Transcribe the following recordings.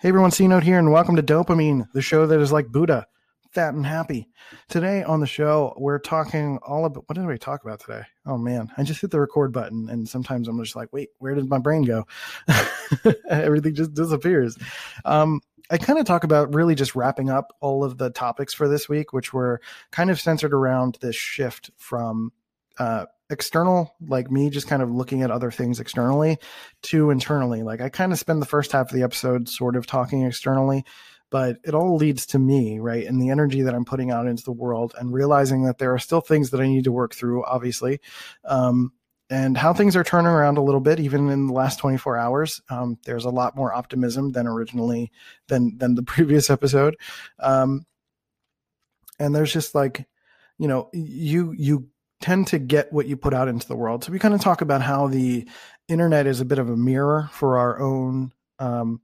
Hey everyone, C Note here, and welcome to DOPEamine, the show that is like Buddha, fat and happy. Today on the show, we're talking all about what did we talk about today? Oh man, I just hit the record button, and sometimes I'm just like, wait, where did my brain go? Everything just disappears. Um, I kind of talk about really just wrapping up all of the topics for this week, which were kind of centered around this shift from uh, external, like me just kind of looking at other things externally, to internally. Like I kind of spend the first half of the episode sort of talking externally, but it all leads to me, right? And the energy that I'm putting out into the world and realizing that there are still things that I need to work through, obviously. Um, and how things are turning around a little bit, even in the last 24 hours. Um, there's a lot more optimism than originally than than the previous episode. Um, and there's just like, you know, you you tend to get what you put out into the world. So we kind of talk about how the internet is a bit of a mirror for our own um,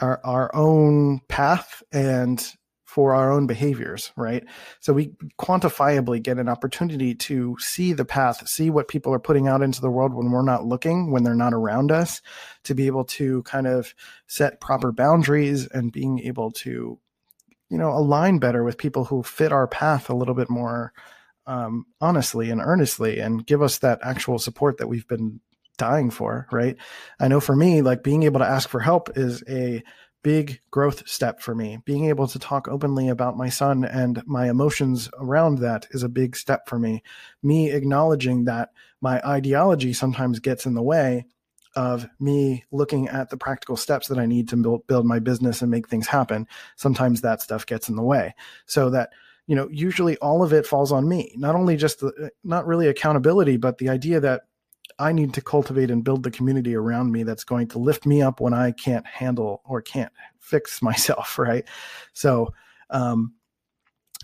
our our own path and for our own behaviors, right? So we quantifiably get an opportunity to see the path, see what people are putting out into the world when we're not looking, when they're not around us, to be able to kind of set proper boundaries and being able to, you know, align better with people who fit our path a little bit more um, honestly and earnestly and give us that actual support that we've been dying for, right? I know for me, like being able to ask for help is a big growth step for me. Being able to talk openly about my son and my emotions around that is a big step for me. Me acknowledging that my ideology sometimes gets in the way of me looking at the practical steps that I need to build, build my business and make things happen. Sometimes that stuff gets in the way. So that you know, usually all of it falls on me. Not only just the, not really accountability, but the idea that I need to cultivate and build the community around me that's going to lift me up when I can't handle or can't fix myself. Right. So, um,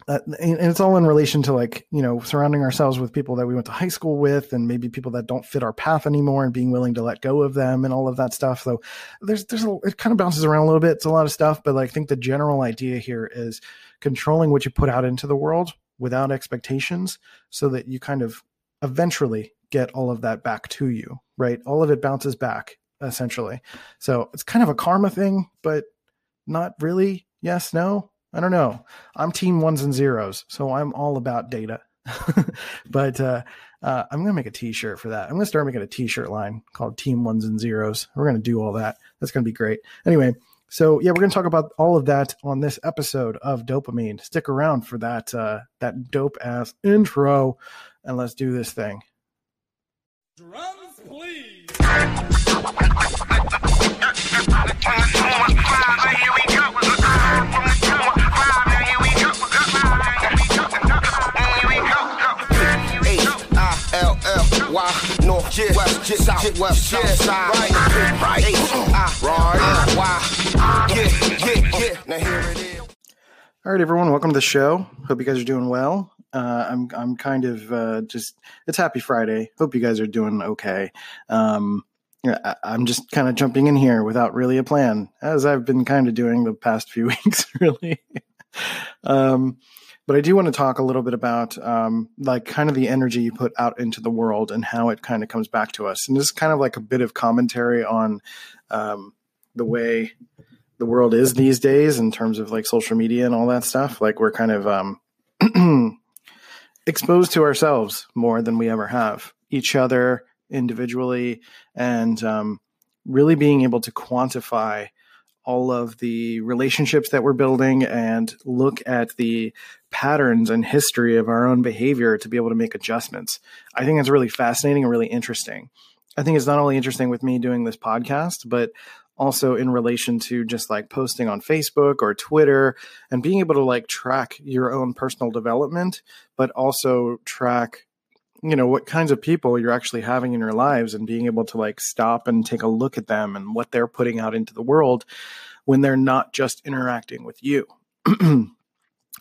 uh, and it's all in relation to like you know surrounding ourselves with people that we went to high school with and maybe people that don't fit our path anymore and being willing to let go of them and all of that stuff so there's there's a, it kind of bounces around a little bit it's a lot of stuff but like, i think the general idea here is controlling what you put out into the world without expectations so that you kind of eventually get all of that back to you, right? All of it bounces back essentially. So it's kind of a karma thing, but not really. Yes, no, I don't know. I'm team ones and zeros, so I'm all about data. but uh, uh, I'm going to make a t-shirt for that. I'm going to start making a t-shirt line called Team Ones and Zeros. We're going to do all that. That's going to be great. Anyway, so yeah, we're going to talk about all of that on this episode of DOPEamine. Stick around for that uh, that dope ass intro, and let's do this thing. Drums, please. west, yeah, south, west, south side, right, right, right, why, yeah, yeah, yeah. Now here it is. All right, everyone, welcome to the show. Hope you guys are doing well. Uh, I'm I'm kind of uh, just it's Happy Friday. Hope you guys are doing okay. Um, I, I'm just kind of jumping in here without really a plan, as I've been kind of doing the past few weeks, really. um, but I do want to talk a little bit about um, like kind of the energy you put out into the world and how it kind of comes back to us. And this is kind of like a bit of commentary on um, the way the world is these days in terms of like social media and all that stuff. Like we're kind of um, exposed to ourselves more than we ever have, each other individually, and um, really being able to quantify all of the relationships that we're building and look at the patterns and history of our own behavior to be able to make adjustments. I think it's really fascinating and really interesting. I think it's not only interesting with me doing this podcast, but also in relation to just like posting on Facebook or Twitter and being able to like track your own personal development, but also track you know what kinds of people you're actually having in your lives and being able to like stop and take a look at them and what they're putting out into the world when they're not just interacting with you.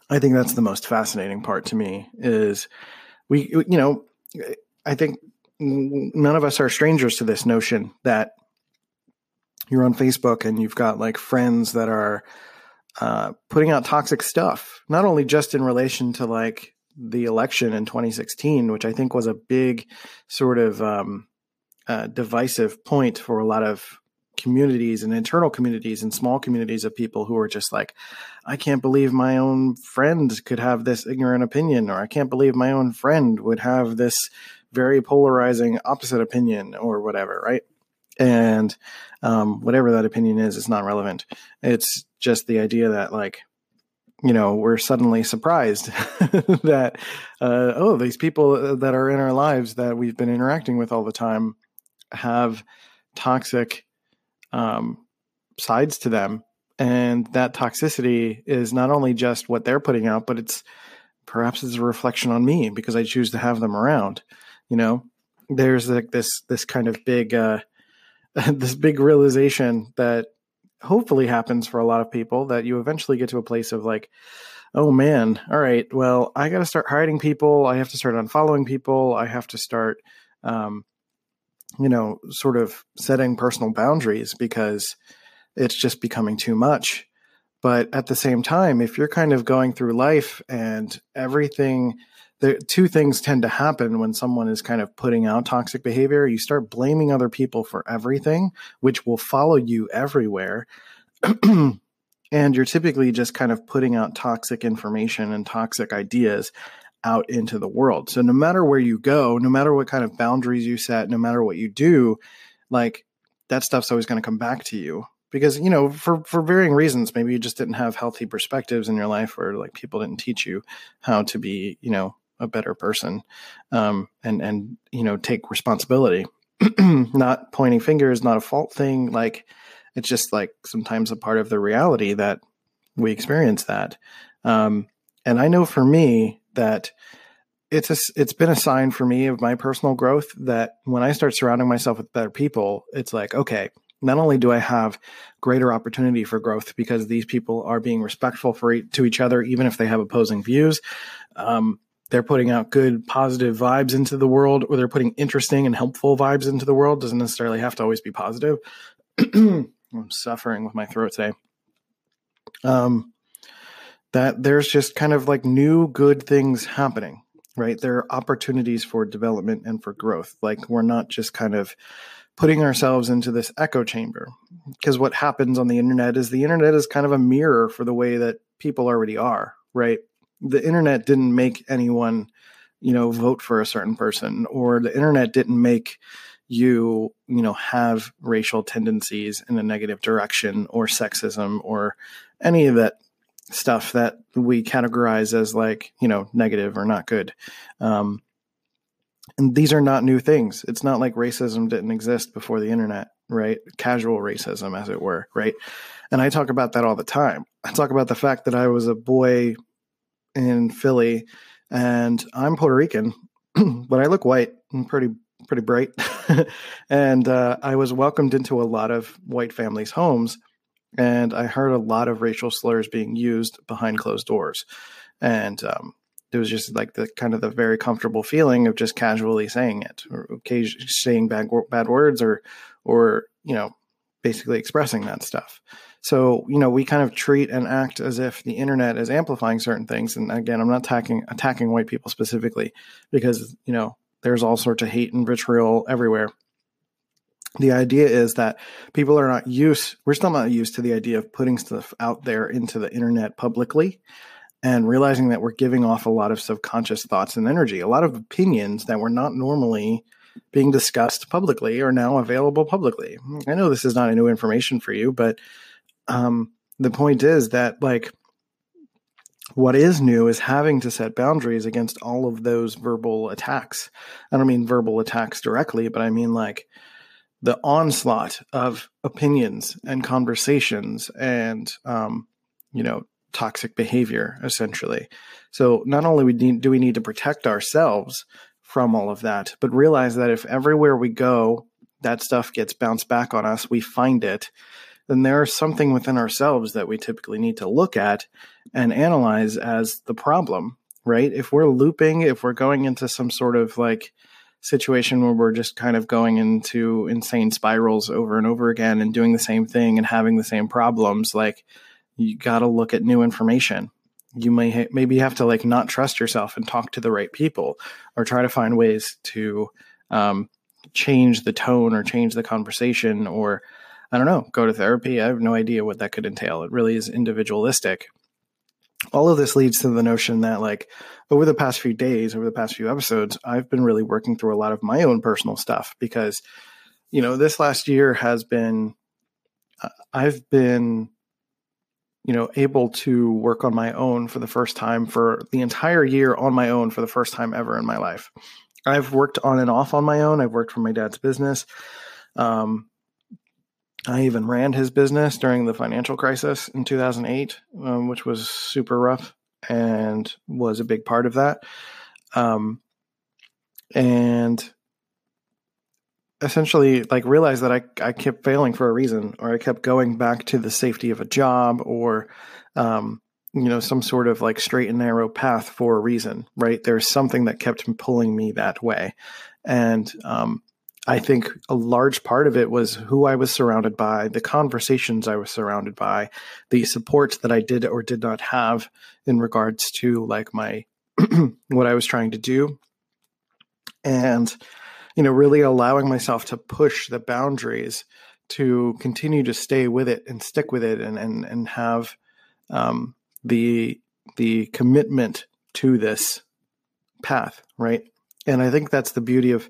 I think that's the most fascinating part to me is we you know i think none of us are strangers to this notion that you're on facebook and you've got like friends that are uh, putting out toxic stuff not only just in relation to like the election in 2016, which I think was a big sort of um, uh, divisive point for a lot of communities and internal communities and small communities of people who are just like, I can't believe my own friend could have this ignorant opinion, or I can't believe my own friend would have this very polarizing opposite opinion, or whatever, right? And um, whatever that opinion is, it's not relevant. It's just the idea that, like, you know, we're suddenly surprised that, uh, oh, these people that are in our lives that we've been interacting with all the time have toxic um, sides to them. And that toxicity is not only just what they're putting out, but it's perhaps it's a reflection on me because I choose to have them around. You know, there's like this this kind of big uh, this big realization that hopefully happens for a lot of people that you eventually get to a place of like, oh man, all right, well, I got to start hiding people. I have to start unfollowing people. I have to start um, you know, sort of setting personal boundaries because it's just becoming too much. But at the same time, if you're kind of going through life and everything, the two things tend to happen when someone is kind of putting out toxic behavior. You start blaming other people for everything, which will follow you everywhere. and you're typically just kind of putting out toxic information and toxic ideas out into the world. So no matter where you go, no matter what kind of boundaries you set, no matter what you do, like that stuff's always going to come back to you because you know for for varying reasons maybe you just didn't have healthy perspectives in your life or like people didn't teach you how to be you know a better person um and and you know take responsibility. Not pointing fingers not a fault thing like it's just like sometimes a part of the reality that we experience that. Um and i know for me that it's a, it's been a sign for me of my personal growth that when I start surrounding myself with better people, it's like, okay, not only do I have greater opportunity for growth because these people are being respectful for to each other, even if they have opposing views, um, they're putting out good, positive vibes into the world, or they're putting interesting and helpful vibes into the world. Doesn't necessarily have to always be positive. I'm suffering with my throat today. Um, that there's just kind of like new good things happening, right? There are opportunities for development and for growth. Like we're not just kind of putting ourselves into this echo chamber. Because what happens on the internet is the internet is kind of a mirror for the way that people already are, right? The internet didn't make anyone, you know, vote for a certain person, or the internet didn't make you, you know, have racial tendencies in a negative direction or sexism or any of that stuff that we categorize as like you know negative or not good. Um, and these are not new things. It's not like racism didn't exist before the internet right? Casual racism as it were right? And i talk about that all the time. I talk about the fact that i was a boy in philly and i'm puerto rican but i look white and pretty pretty bright and uh, i was welcomed into a lot of white families homes and I heard a lot of racial slurs being used behind closed doors, and um, it was just like the kind of the very comfortable feeling of just casually saying it, or occasionally saying bad bad words, or or you know, basically expressing that stuff. So you know, we kind of treat and act as if the internet is amplifying certain things. And again, I'm not attacking attacking white people specifically because you know there's all sorts of hate and vitriol everywhere. The idea is that people are not used we're still not used to the idea of putting stuff out there into the internet publicly and realizing that we're giving off a lot of subconscious thoughts and energy. A lot of opinions that were not normally being discussed publicly are now available publicly. I know this is not a new information for you but um, the point is that like what is new is having to set boundaries against all of those verbal attacks. I don't mean verbal attacks directly but i mean like the onslaught of opinions and conversations and um, you know toxic behavior essentially. So not only we do we need to protect ourselves from all of that but realize that if everywhere we go that stuff gets bounced back on us we find it then there's something within ourselves that we typically need to look at and analyze as the problem right? If we're looping if we're going into some sort of like situation where we're just kind of going into insane spirals over and over again and doing the same thing and having the same problems like you got to look at new information. You may ha- maybe have to like not trust yourself and talk to the right people or try to find ways to um, change the tone or change the conversation or I don't know, go to therapy. I have no idea what that could entail. It really is individualistic. All of this leads to the notion that, like, over the past few days, over the past few episodes, I've been really working through a lot of my own personal stuff because, you know, this last year has been, uh, I've been, you know, able to work on my own for the first time for the entire year on my own for the first time ever in my life. I've worked on and off on my own. I've worked for my dad's business. Um, I even ran his business during the financial crisis in 2008, um, which was super rough and was a big part of that. Um, and essentially, like, realized that I, I kept failing for a reason, or I kept going back to the safety of a job or, um, you know, some sort of like straight and narrow path for a reason, right? There's something that kept pulling me that way. And, um, I think a large part of it was who I was surrounded by, the conversations I was surrounded by, the support that I did or did not have in regards to like my what I was trying to do. And you know, really allowing myself to push the boundaries to continue to stay with it and stick with it and and and have um, the the commitment to this path, right? And I think that's the beauty of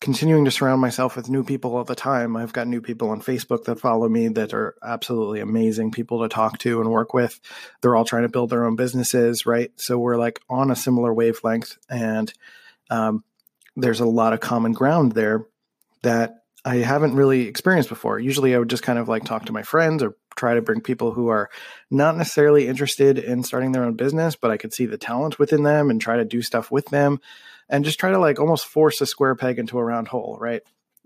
continuing to surround myself with new people all the time. I've got new people on Facebook that follow me that are absolutely amazing people to talk to and work with. They're all trying to build their own businesses, right? So we're like on a similar wavelength, and um, there's a lot of common ground there that I haven't really experienced before. Usually I would just kind of like talk to my friends or try to bring people who are not necessarily interested in starting their own business, but I could see the talent within them and try to do stuff with them and just try to like almost force a square peg into a round hole, right?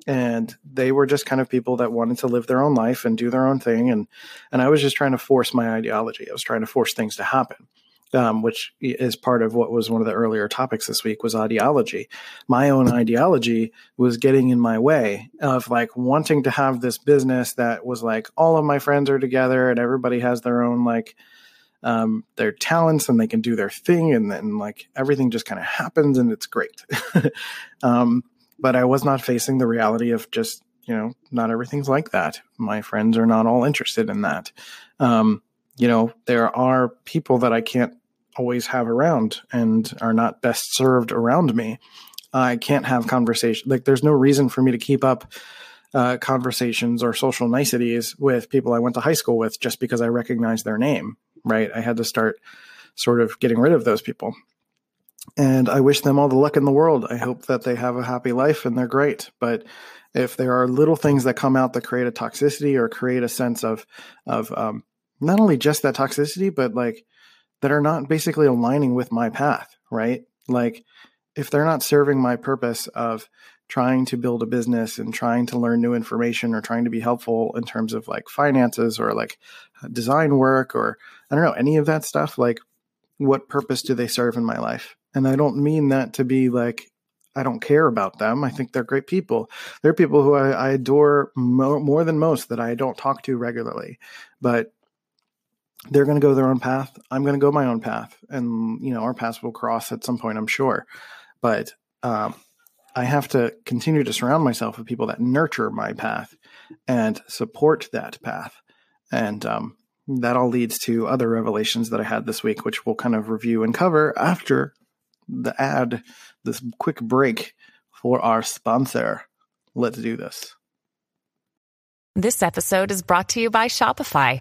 And they were just kind of people that wanted to live their own life and do their own thing, and and I was just trying to force my ideology. I was trying to force things to happen. Um, which is part of what was one of the earlier topics this week was ideology. My own ideology was getting in my way of like wanting to have this business that was like all of my friends are together and everybody has their own like um, their talents and they can do their thing and then like everything just kind of happens and it's great. um, but I was not facing the reality of just, you know, not everything's like that. My friends are not all interested in that. Um, you know, there are people that I can't always have around and are not best served around me. I can't have conversation. Like, there's no reason for me to keep up uh, conversations or social niceties with people I went to high school with just because I recognize their name right? I had to start sort of getting rid of those people. And I wish them all the luck in the world. I hope that they have a happy life and they're great. But if there are little things that come out that create a toxicity or create a sense of of um, not only just that toxicity, but like that are not basically aligning with my path, right? Like if they're not serving my purpose of trying to build a business and trying to learn new information or trying to be helpful in terms of like finances or like design work or I don't know, any of that stuff, like what purpose do they serve in my life? And I don't mean that to be like, I don't care about them. I think they're great people. They're people who I, I adore mo- more than most that I don't talk to regularly, but they're going to go their own path. I'm going to go my own path, and you know our paths will cross at some point, I'm sure. But um, I have to continue to surround myself with people that nurture my path and support that path. And um, that all leads to other revelations that I had this week, which we'll kind of review and cover after the ad, this quick break for our sponsor. Let's do this. This episode is brought to you by Shopify.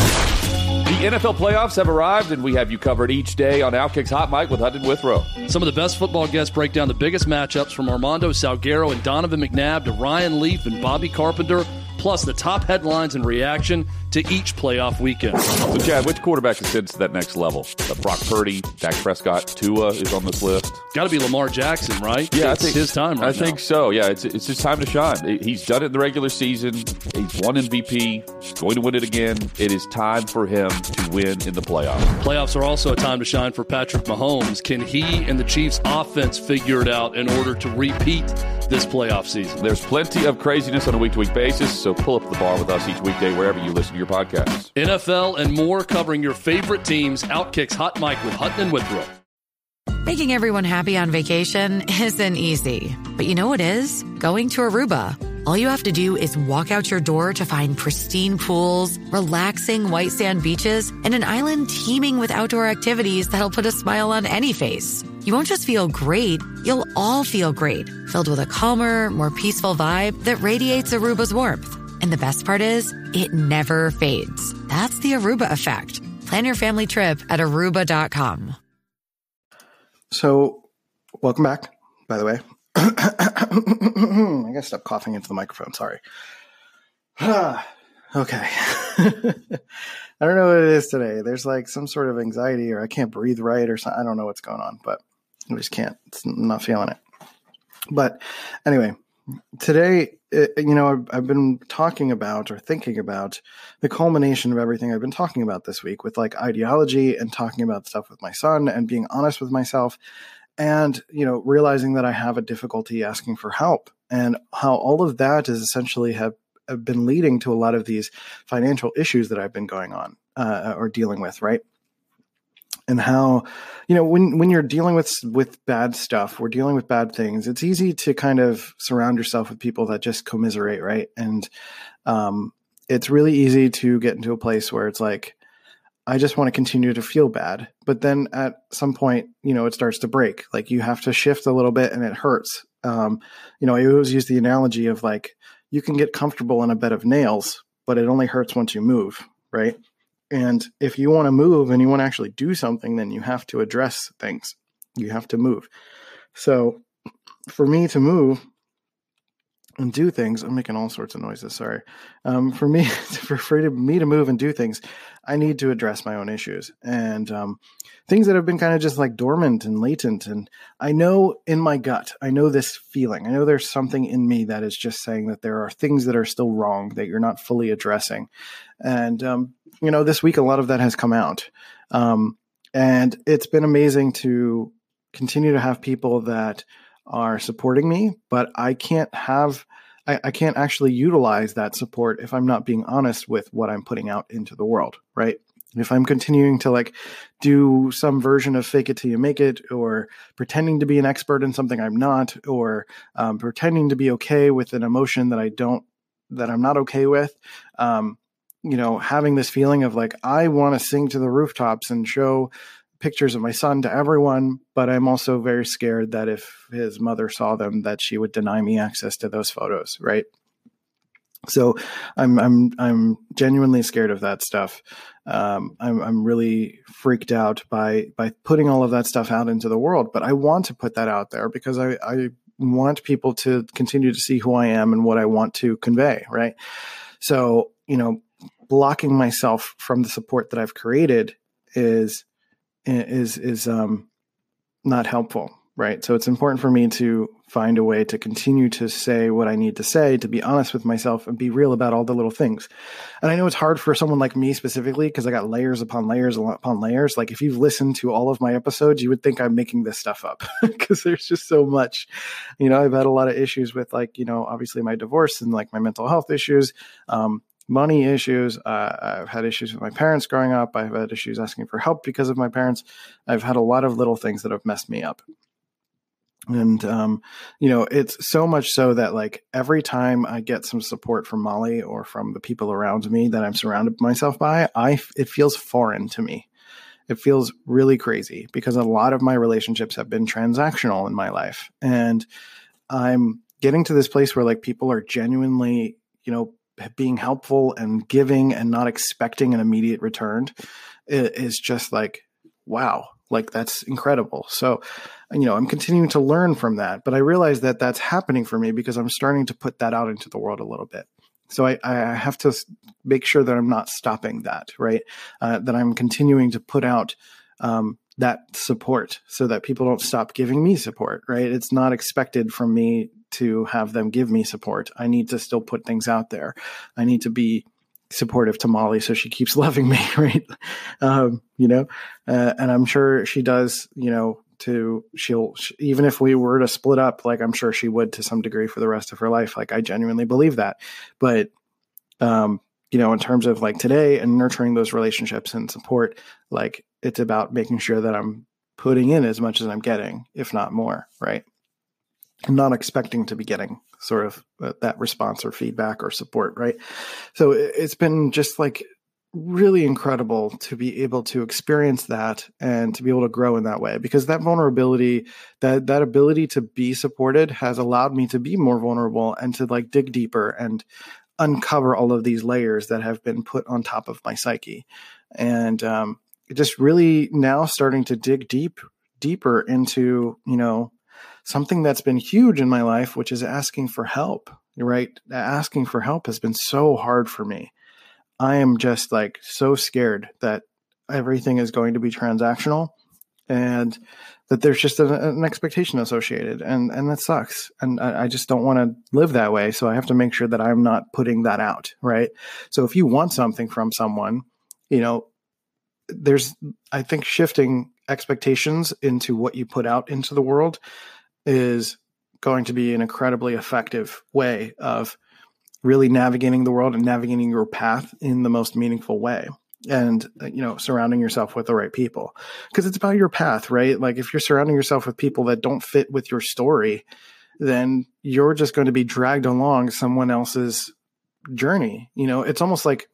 NFL playoffs have arrived, and we have you covered each day on Outkick's Hot Mic with Hutton Withrow. Some of the best football guests break down the biggest matchups from Armando Salguero and Donovan McNabb to Ryan Leaf and Bobby Carpenter – plus the top headlines and reaction to each playoff weekend. So, Chad, which quarterback ascends to that next level? Uh, Brock Purdy, Dak Prescott, Tua is on this list. Got to be Lamar Jackson, right? Yeah, it's I think his time right I think so. Yeah, it's it's his time to shine. He's done it in the regular season. He's won MVP. He's going to win it again. It is time for him to win in the playoffs. Playoffs are also a time to shine for Patrick Mahomes. Can he and the Chiefs offense figure it out in order to repeat this playoff season? There's plenty of craziness on a week to week basis, so pull up the bar with us each weekday wherever you listen to your podcasts. NFL and more covering your favorite teams. Outkicks Hot Mic with Hutton and Withrow. Making everyone happy on vacation isn't easy. But you know what is? Going to Aruba. All you have to do is walk out your door to find pristine pools, relaxing white sand beaches, and an island teeming with outdoor activities that'll put a smile on any face. You won't just feel great, you'll all feel great, filled with a calmer, more peaceful vibe that radiates Aruba's warmth. And the best part is, it never fades. That's the Aruba effect. Plan your family trip at aruba.com. So, welcome back, by the way. I gotta stop coughing into the microphone. Sorry. okay. I don't know what it is today. There's like some sort of anxiety, or I can't breathe right, or something. I don't know what's going on, but I just can't. I'm not feeling it. But anyway, today, you know, I've, I've been talking about or thinking about the culmination of everything I've been talking about this week with like ideology and talking about stuff with my son and being honest with myself and, you know, realizing that I have a difficulty asking for help and how all of that is essentially have, have been leading to a lot of these financial issues that I've been going on uh, or dealing with, right? And how you know when when you're dealing with with bad stuff we're dealing with bad things it's easy to kind of surround yourself with people that just commiserate right? And um it's really easy to get into a place where it's like i just want to continue to feel bad but then at some point you know it starts to break. Like you have to shift a little bit and it hurts. Um you know i always use the analogy of like you can get comfortable in a bed of nails but it only hurts once you move right and if you want to move and you want to actually do something, then you have to address things. You have to move. So for me to move and do things, I'm making all sorts of noises. Sorry. Um, for me, for, for me to move and do things, I need to address my own issues and um, things that have been kind of just like dormant and latent. And I know in my gut, I know this feeling. I know there's something in me that is just saying that there are things that are still wrong that you're not fully addressing. And um, you know, this week a lot of that has come out, um, and it's been amazing to continue to have people that are supporting me. But I can't have I, I, can't actually utilize that support if I'm not being honest with what I'm putting out into the world, right? If I'm continuing to like do some version of fake it till you make it, or pretending to be an expert in something I'm not, or um, pretending to be okay with an emotion that I don't, that I'm not okay with, um, you know, having this feeling of like, I want to sing to the rooftops and show pictures of my son to everyone, but I'm also very scared that if his mother saw them, that she would deny me access to those photos, right? So I'm I'm I'm genuinely scared of that stuff. Um, I'm I'm really freaked out by by putting all of that stuff out into the world. But I want to put that out there because I I want people to continue to see who I am and what I want to convey, right? So you know, blocking myself from the support that I've created is is is um not helpful right? So it's important for me to find a way to continue to say what i need to say to be honest with myself and be real about all the little things. And i know it's hard for someone like me specifically because i got layers upon layers upon layers. Like if you've listened to all of my episodes you would think i'm making this stuff up because there's just so much you know i've had a lot of issues with like you know obviously my divorce and like my mental health issues. Um, money issues. Uh, I've had issues with my parents growing up. I've had issues asking for help because of my parents. I've had a lot of little things that have messed me up. And, um, you know, it's so much so that like every time I get some support from Molly or from the people around me that I'm surrounded myself by, I, it feels foreign to me. It feels really crazy because a lot of my relationships have been transactional in my life. And I'm getting to this place where like people are genuinely, you know, being helpful and giving and not expecting an immediate return is just like wow like that's incredible so you know i'm continuing to learn from that but i realize that that's happening for me because i'm starting to put that out into the world a little bit So I, I have to make sure that I'm not stopping that, right? Uh, that I'm continuing to put out um, that support so that people don't stop giving me support, right? It's not expected from me to have them give me support. I need to still put things out there. I need to be supportive to Molly so she keeps loving me, right? Um, you know, uh, and I'm sure she does, you know, to she'll even if we were to split up like i'm sure she would to some degree for the rest of her life like i genuinely believe that but um you know in terms of like today and nurturing those relationships and support like it's about making sure that i'm putting in as much as i'm getting if not more right? I'm not expecting to be getting sort of uh, that response or feedback or support right? So it's been just like really incredible to be able to experience that and to be able to grow in that way because that vulnerability that that ability to be supported has allowed me to be more vulnerable and to like dig deeper and uncover all of these layers that have been put on top of my psyche. And um, just really now starting to dig deep deeper into you know something that's been huge in my life which is asking for help right? Asking for help has been so hard for me. I am just like so scared that everything is going to be transactional and that there's just an, an expectation associated and and that sucks and I, I just don't want to live that way so i have to make sure that i'm not putting that out right? So if you want something from someone you know there's i think shifting expectations into what you put out into the world is going to be an incredibly effective way of really navigating the world and navigating your path in the most meaningful way and uh, you know surrounding yourself with the right people. Because it's about your path right? Like if you're surrounding yourself with people that don't fit with your story then you're just going to be dragged along someone else's journey you know? It's almost like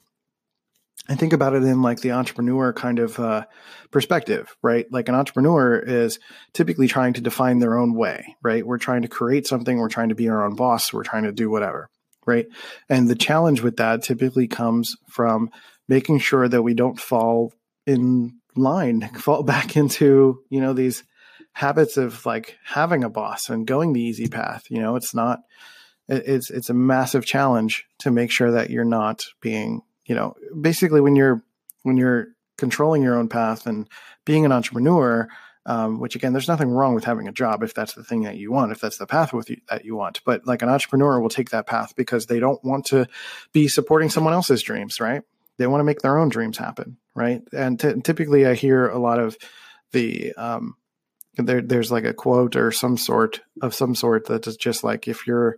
I think about it in like the entrepreneur kind of uh, perspective, right? Like an entrepreneur is typically trying to define their own way, right? We're trying to create something, we're trying to be our own boss, we're trying to do whatever right? And the challenge with that typically comes from making sure that we don't fall in line, fall back into, you know, these habits of like having a boss and going the easy path. You know, it's not it's it's a massive challenge to make sure that you're not being, you know, basically when you're when you're controlling your own path and being an entrepreneur, um, which again, there's nothing wrong with having a job if that's the thing that you want, if that's the path with you, that you want. But like an entrepreneur will take that path because they don't want to be supporting someone else's dreams, right? They want to make their own dreams happen, right? And t- typically, I hear a lot of the um, there, there's like a quote or some sort of some sort that is just like if you're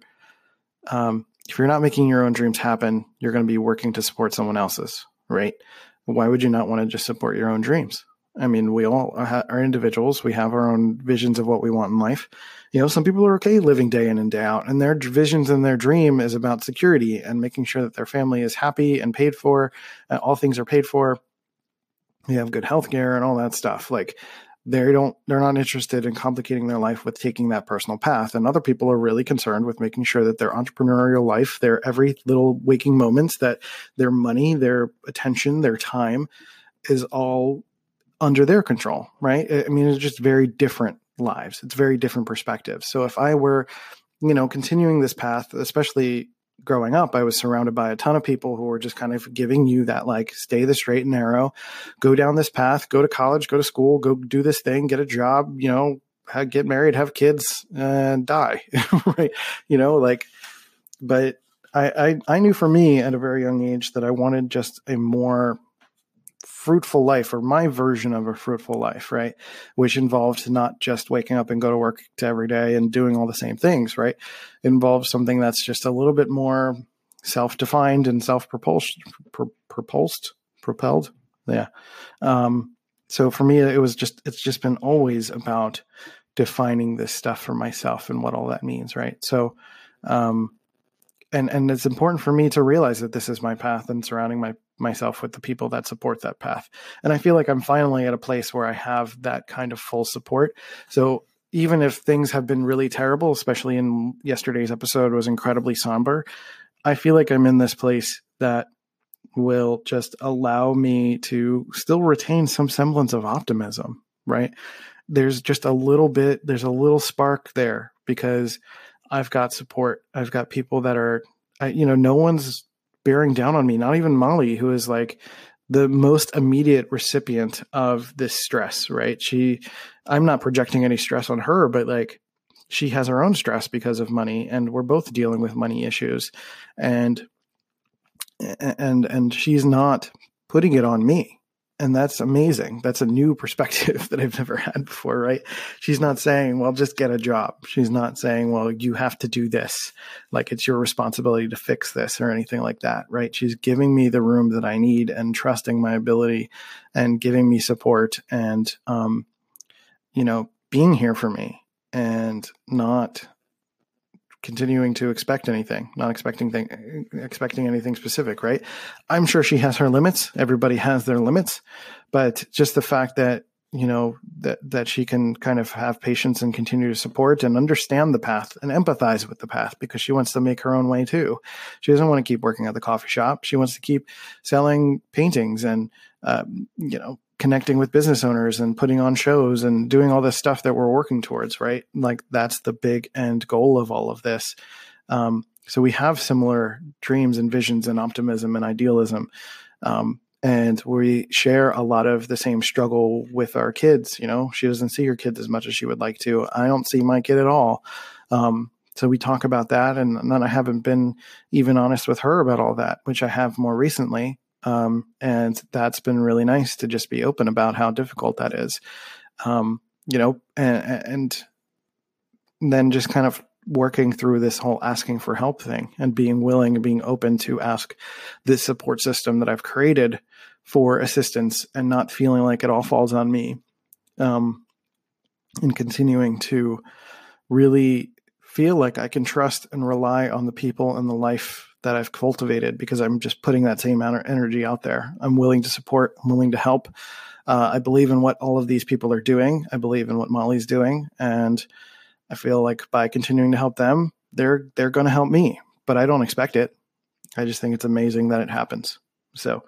um, if you're not making your own dreams happen, you're going to be working to support someone else's, right? Why would you not want to just support your own dreams? I mean, we all are individuals. We have our own visions of what we want in life. You know, some people are okay living day in and day out, and their visions and their dream is about security and making sure that their family is happy and paid for. Uh, all things are paid for. You have good health care and all that stuff. Like they don't, they're not interested in complicating their life with taking that personal path. And other people are really concerned with making sure that their entrepreneurial life, their every little waking moments, that their money, their attention, their time is all under their control, right? I mean, it's just very different lives. It's very different perspectives. So if I were, you know, continuing this path, especially growing up, I was surrounded by a ton of people who were just kind of giving you that like, stay the straight and narrow, go down this path, go to college, go to school, go do this thing, get a job, you know, get married, have kids, and die, right? You know, like, but I, I I knew for me at a very young age that I wanted just a more fruitful life or my version of a fruitful life, right? Which involves not just waking up and go to work to every day and doing all the same things, right? It involves something that's just a little bit more self-defined and self-propulsed, propulsed, propelled. Yeah. Um, so for me, it was just, it's just been always about defining this stuff for myself and what all that means, right? So, um, and and it's important for me to realize that this is my path and surrounding my myself with the people that support that path. And i feel like i'm finally at a place where i have that kind of full support. So even if things have been really terrible especially in yesterday's episode was incredibly somber i feel like i'm in this place that will just allow me to still retain some semblance of optimism right? There's just a little bit there's a little spark there because I've got support. I've got people that are, you know, no one's bearing down on me. Not even Molly, who is like the most immediate recipient of this stress, right? She, I'm not projecting any stress on her, but like she has her own stress because of money, and we're both dealing with money issues, and and and she's not putting it on me and that's amazing. That's a new perspective that I've never had before, right? She's not saying, well, just get a job. She's not saying, well, you have to do this. Like it's your responsibility to fix this or anything like that, right? She's giving me the room that I need and trusting my ability and giving me support and, um, you know, being here for me and not continuing to expect anything, not expecting thing, expecting anything specific, right? I'm sure she has her limits. Everybody has their limits, but just the fact that you know that that she can kind of have patience and continue to support and understand the path and empathize with the path because she wants to make her own way too. She doesn't want to keep working at the coffee shop. She wants to keep selling paintings and uh, you know connecting with business owners and putting on shows and doing all this stuff that we're working towards, right? Like that's the big end goal of all of this. Um, so we have similar dreams and visions and optimism and idealism. Um, and we share a lot of the same struggle with our kids. You know, she doesn't see her kids as much as she would like to. I don't see my kid at all. Um, so we talk about that, and then I haven't been even honest with her about all that, which I have more recently. Um, and that's been really nice to just be open about how difficult that is. Um, you know, and, and then just kind of working through this whole asking for help thing and being willing and being open to ask this support system that I've created for assistance and not feeling like it all falls on me. Um, and continuing to really feel like I can trust and rely on the people and the life that I've cultivated because I'm just putting that same amount of energy out there. I'm willing to support, I'm willing to help. Uh, I believe in what all of these people are doing. I believe in what Molly's doing, and I feel like by continuing to help them, they're they're going to help me. But I don't expect it. I just think it's amazing that it happens. So,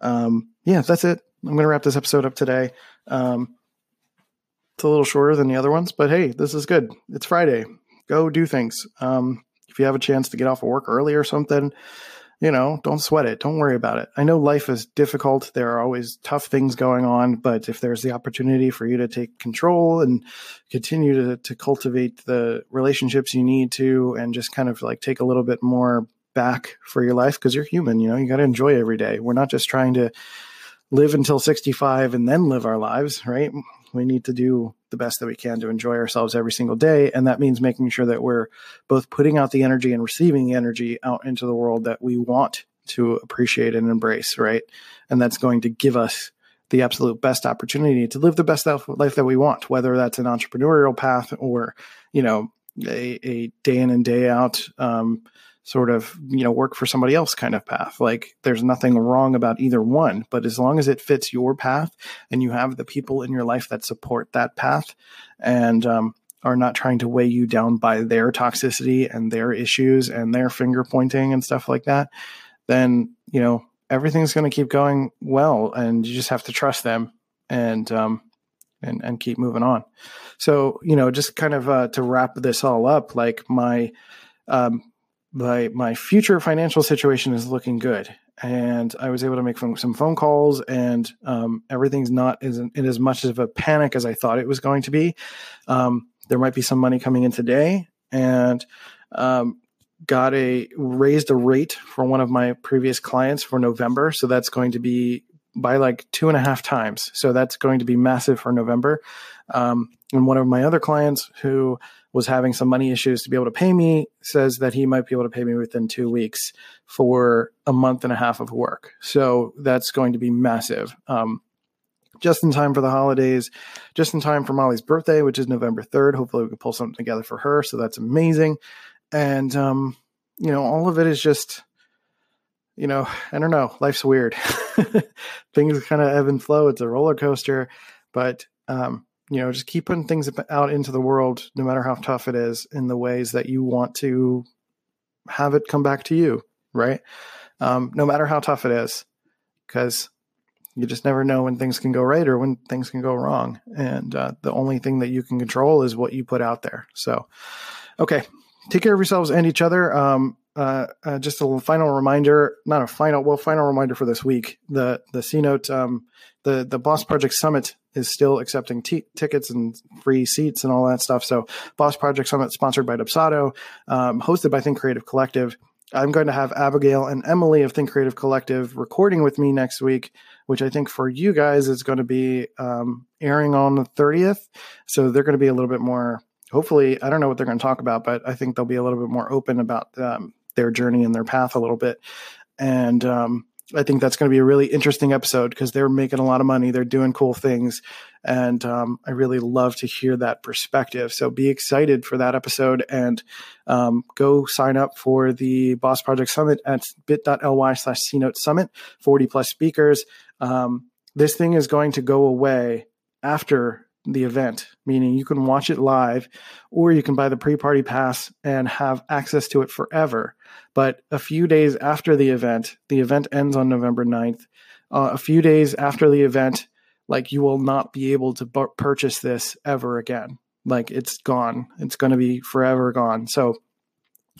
um, yeah, that's it. I'm going to wrap this episode up today. Um, it's a little shorter than the other ones, but hey, this is good. It's Friday. Go do things. Um, you have a chance to get off of work early or something, you know, don't sweat it. Don't worry about it. I know life is difficult. There are always tough things going on, but if there's the opportunity for you to take control and continue to, to cultivate the relationships you need to and just kind of like take a little bit more back for your life because you're human, you know, you got to enjoy every day. We're not just trying to live until 65 and then live our lives, right? We need to do the best that we can to enjoy ourselves every single day. And that means making sure that we're both putting out the energy and receiving the energy out into the world that we want to appreciate and embrace, right? And that's going to give us the absolute best opportunity to live the best life that we want, whether that's an entrepreneurial path or, you know, a, a day in and day out, um, sort of you know work for somebody else kind of path. Like there's nothing wrong about either one but as long as it fits your path and you have the people in your life that support that path and um, are not trying to weigh you down by their toxicity and their issues and their finger pointing and stuff like that then you know everything's going to keep going well and you just have to trust them and um and and keep moving on. So you know just kind of uh, to wrap this all up like my um, my my future financial situation is looking good. And i was able to make some phone calls and um, everything's not as, in as much of a panic as i thought it was going to be. Um, there might be some money coming in today and um, got a raised a rate for one of my previous clients for november. So that's going to be by like two and a half times. So that's going to be massive for november. Um, and one of my other clients who was having some money issues to be able to pay me says that he might be able to pay me within two weeks for a month and a half of work. So that's going to be massive. Um, just in time for the holidays, just in time for Molly's birthday, which is November 3rd. Hopefully, we can pull something together for her. So that's amazing. And, um, you know, all of it is just, you know, I don't know. Life's weird. Things kind of ebb and flow. It's a roller coaster. But, um, you know, just keep putting things out into the world, no matter how tough it is, in the ways that you want to have it come back to you, right? Um, no matter how tough it is, because you just never know when things can go right or when things can go wrong. And uh, the only thing that you can control is what you put out there. So, okay, take care of yourselves and each other. Um, uh, uh, just a final reminder, not a final, well, final reminder for this week. The the C Note, um, the the Boss Project Summit is still accepting t- tickets and free seats and all that stuff. So, Boss Project Summit, sponsored by Dubsado, um, hosted by Think Creative Collective. I'm going to have Abigail and Emily of Think Creative Collective recording with me next week, which I think for you guys is going to be um, airing on the 30th. So they're going to be a little bit more. Hopefully, I don't know what they're going to talk about, but I think they'll be a little bit more open about um, their journey and their path a little bit. And um, I think that's going to be a really interesting episode because they're making a lot of money. They're doing cool things. And um, I really love to hear that perspective. So be excited for that episode and um, go sign up for the Boss Project Summit at bit.ly slash CNote Summit, 40 plus speakers. Um, this thing is going to go away after the event, meaning you can watch it live or you can buy the pre party pass and have access to it forever. But a few days after the event, the event ends on November 9th. Uh, a few days after the event, like you will not be able to bu- purchase this ever again. Like it's gone. It's going to be forever gone. So,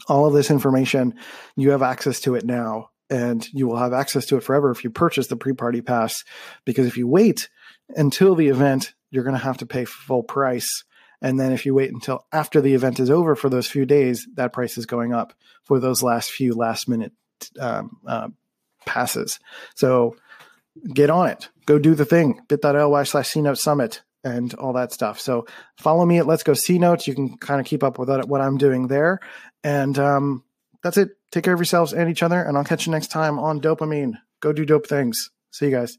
all of this information, you have access to it now, and you will have access to it forever if you purchase the pre party pass. Because if you wait until the event, you're going to have to pay full price. And then if you wait until after the event is over for those few days, that price is going up for those last few last minute um, uh, passes. So get on it. Go do the thing. bit.ly slash CNote Summit and all that stuff. So follow me at Let's Go C Notes. You can kind of keep up with what I'm doing there. And um, that's it. Take care of yourselves and each other. And I'll catch you next time on DOPEamine. Go do dope things. See you guys.